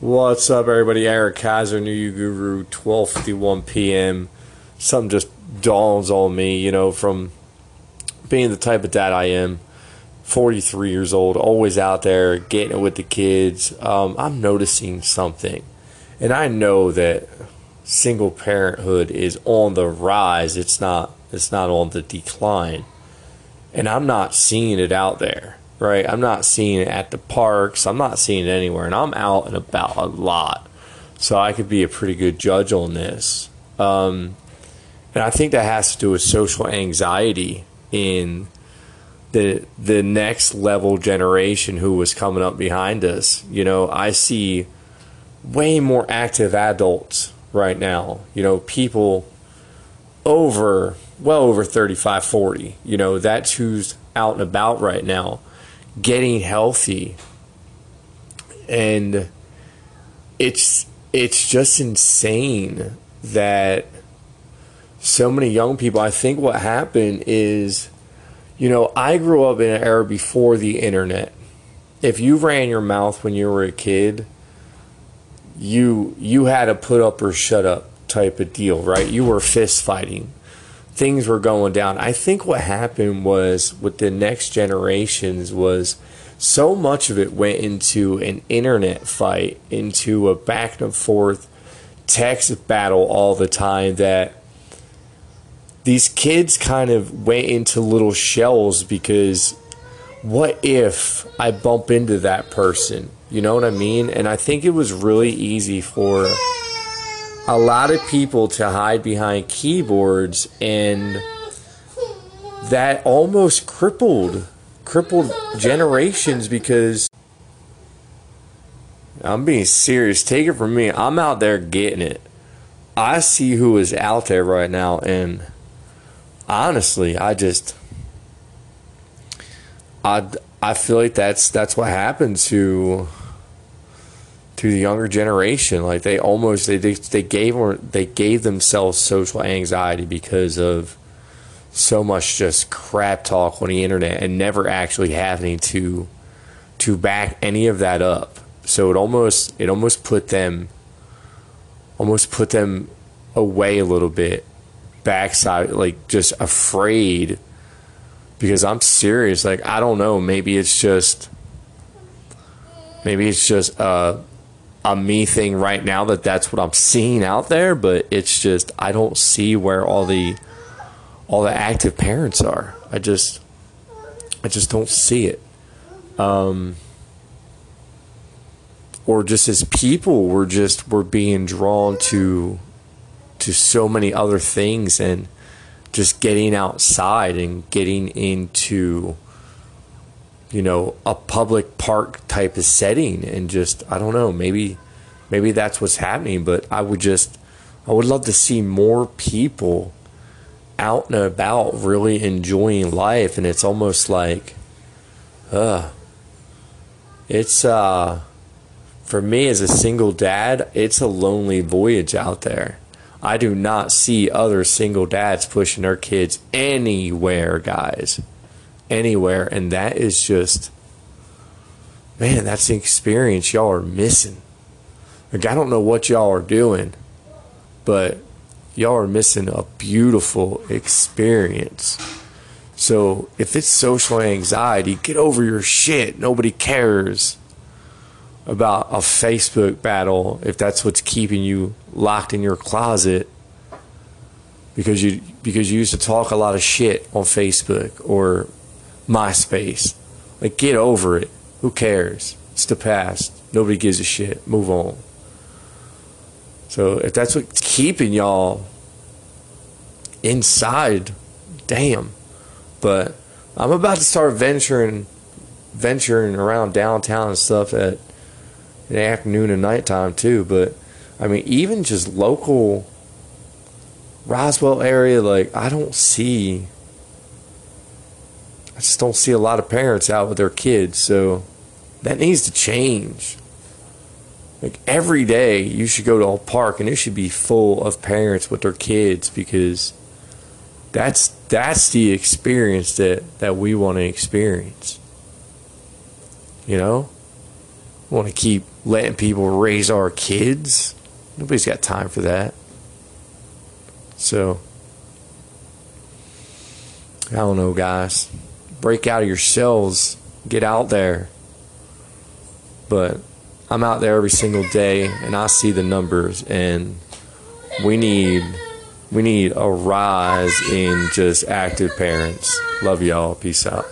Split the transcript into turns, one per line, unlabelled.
What's up, everybody? Eric Kaiser, New You Guru, 12:51 p.m. Something just dawns on me, you know, from being the type of dad I am, 43 years old, always out there getting it with the kids. Um, I'm noticing something, and I know that single parenthood is on the rise. It's not. It's not on the decline, and I'm not seeing it out there right? I'm not seeing it at the parks. I'm not seeing it anywhere, and I'm out and about a lot, so I could be a pretty good judge on this. Um, and I think that has to do with social anxiety in the the next level generation who was coming up behind us. You know, I see way more active adults right now. You know, people over well over 35 40 you know that's who's out and about right now getting healthy. And it's it's just insane that so many young people I think what happened is you know I grew up in an era before the internet. If you ran your mouth when you were a kid you you had a put up or shut up type of deal right? You were fist fighting things were going down. I think what happened was with the next generations was so much of it went into an internet fight, into a back and forth text battle all the time that these kids kind of went into little shells because what if I bump into that person? You know what I mean? And I think it was really easy for a lot of people to hide behind keyboards and that almost crippled crippled generations because I'm being serious. Take it from me. I'm out there getting it. I see who is out there right now and honestly, I just I I feel like that's that's what happened to to the younger generation. Like they almost they they, gave or they gave themselves social anxiety because of so much just crap talk on the internet and never actually having to to back any of that up. So it almost it almost put them almost put them away a little bit backside like just afraid because I'm serious like I don't know maybe it's just maybe it's just uh a me thing right now that that's what I'm seeing out there, but it's just I don't see where all the all the active parents are. I just I just don't see it. Um, or just as people, we're just we're being drawn to to so many other things and just getting outside and getting into you know, a public park type of setting and just I don't know, maybe maybe that's what's happening, but I would just I would love to see more people out and about really enjoying life and it's almost like uh it's uh for me as a single dad, it's a lonely voyage out there. I do not see other single dads pushing their kids anywhere, guys anywhere. And that is just, man, that's the experience y'all are missing. Like, I don't know what y'all are doing, but y'all are missing a beautiful experience. So if it's social anxiety, get over your shit. Nobody cares about a Facebook battle if that's what's keeping you locked in your closet because you because you used to talk a lot of shit on Facebook or MySpace. Like, get over it. Who cares? It's the past. Nobody gives a shit. Move on. So if that's what's keeping y'all inside, damn. But I'm about to start venturing venturing around downtown and stuff at in the afternoon and nighttime too. But I mean, even just local Roswell area, like I don't see I just don't see a lot of parents out with their kids. So that needs to change. Like every day, you should go to a park and it should be full of parents with their kids because that's that's the experience that, that we want to experience. You know? We want to keep letting people raise our kids. Nobody's got time for that. So, I don't know, guys. Break out of your shells. Get out there. But I'm out there every single day and I see the numbers and we need we need a rise in just active parents. Love y'all. Peace out.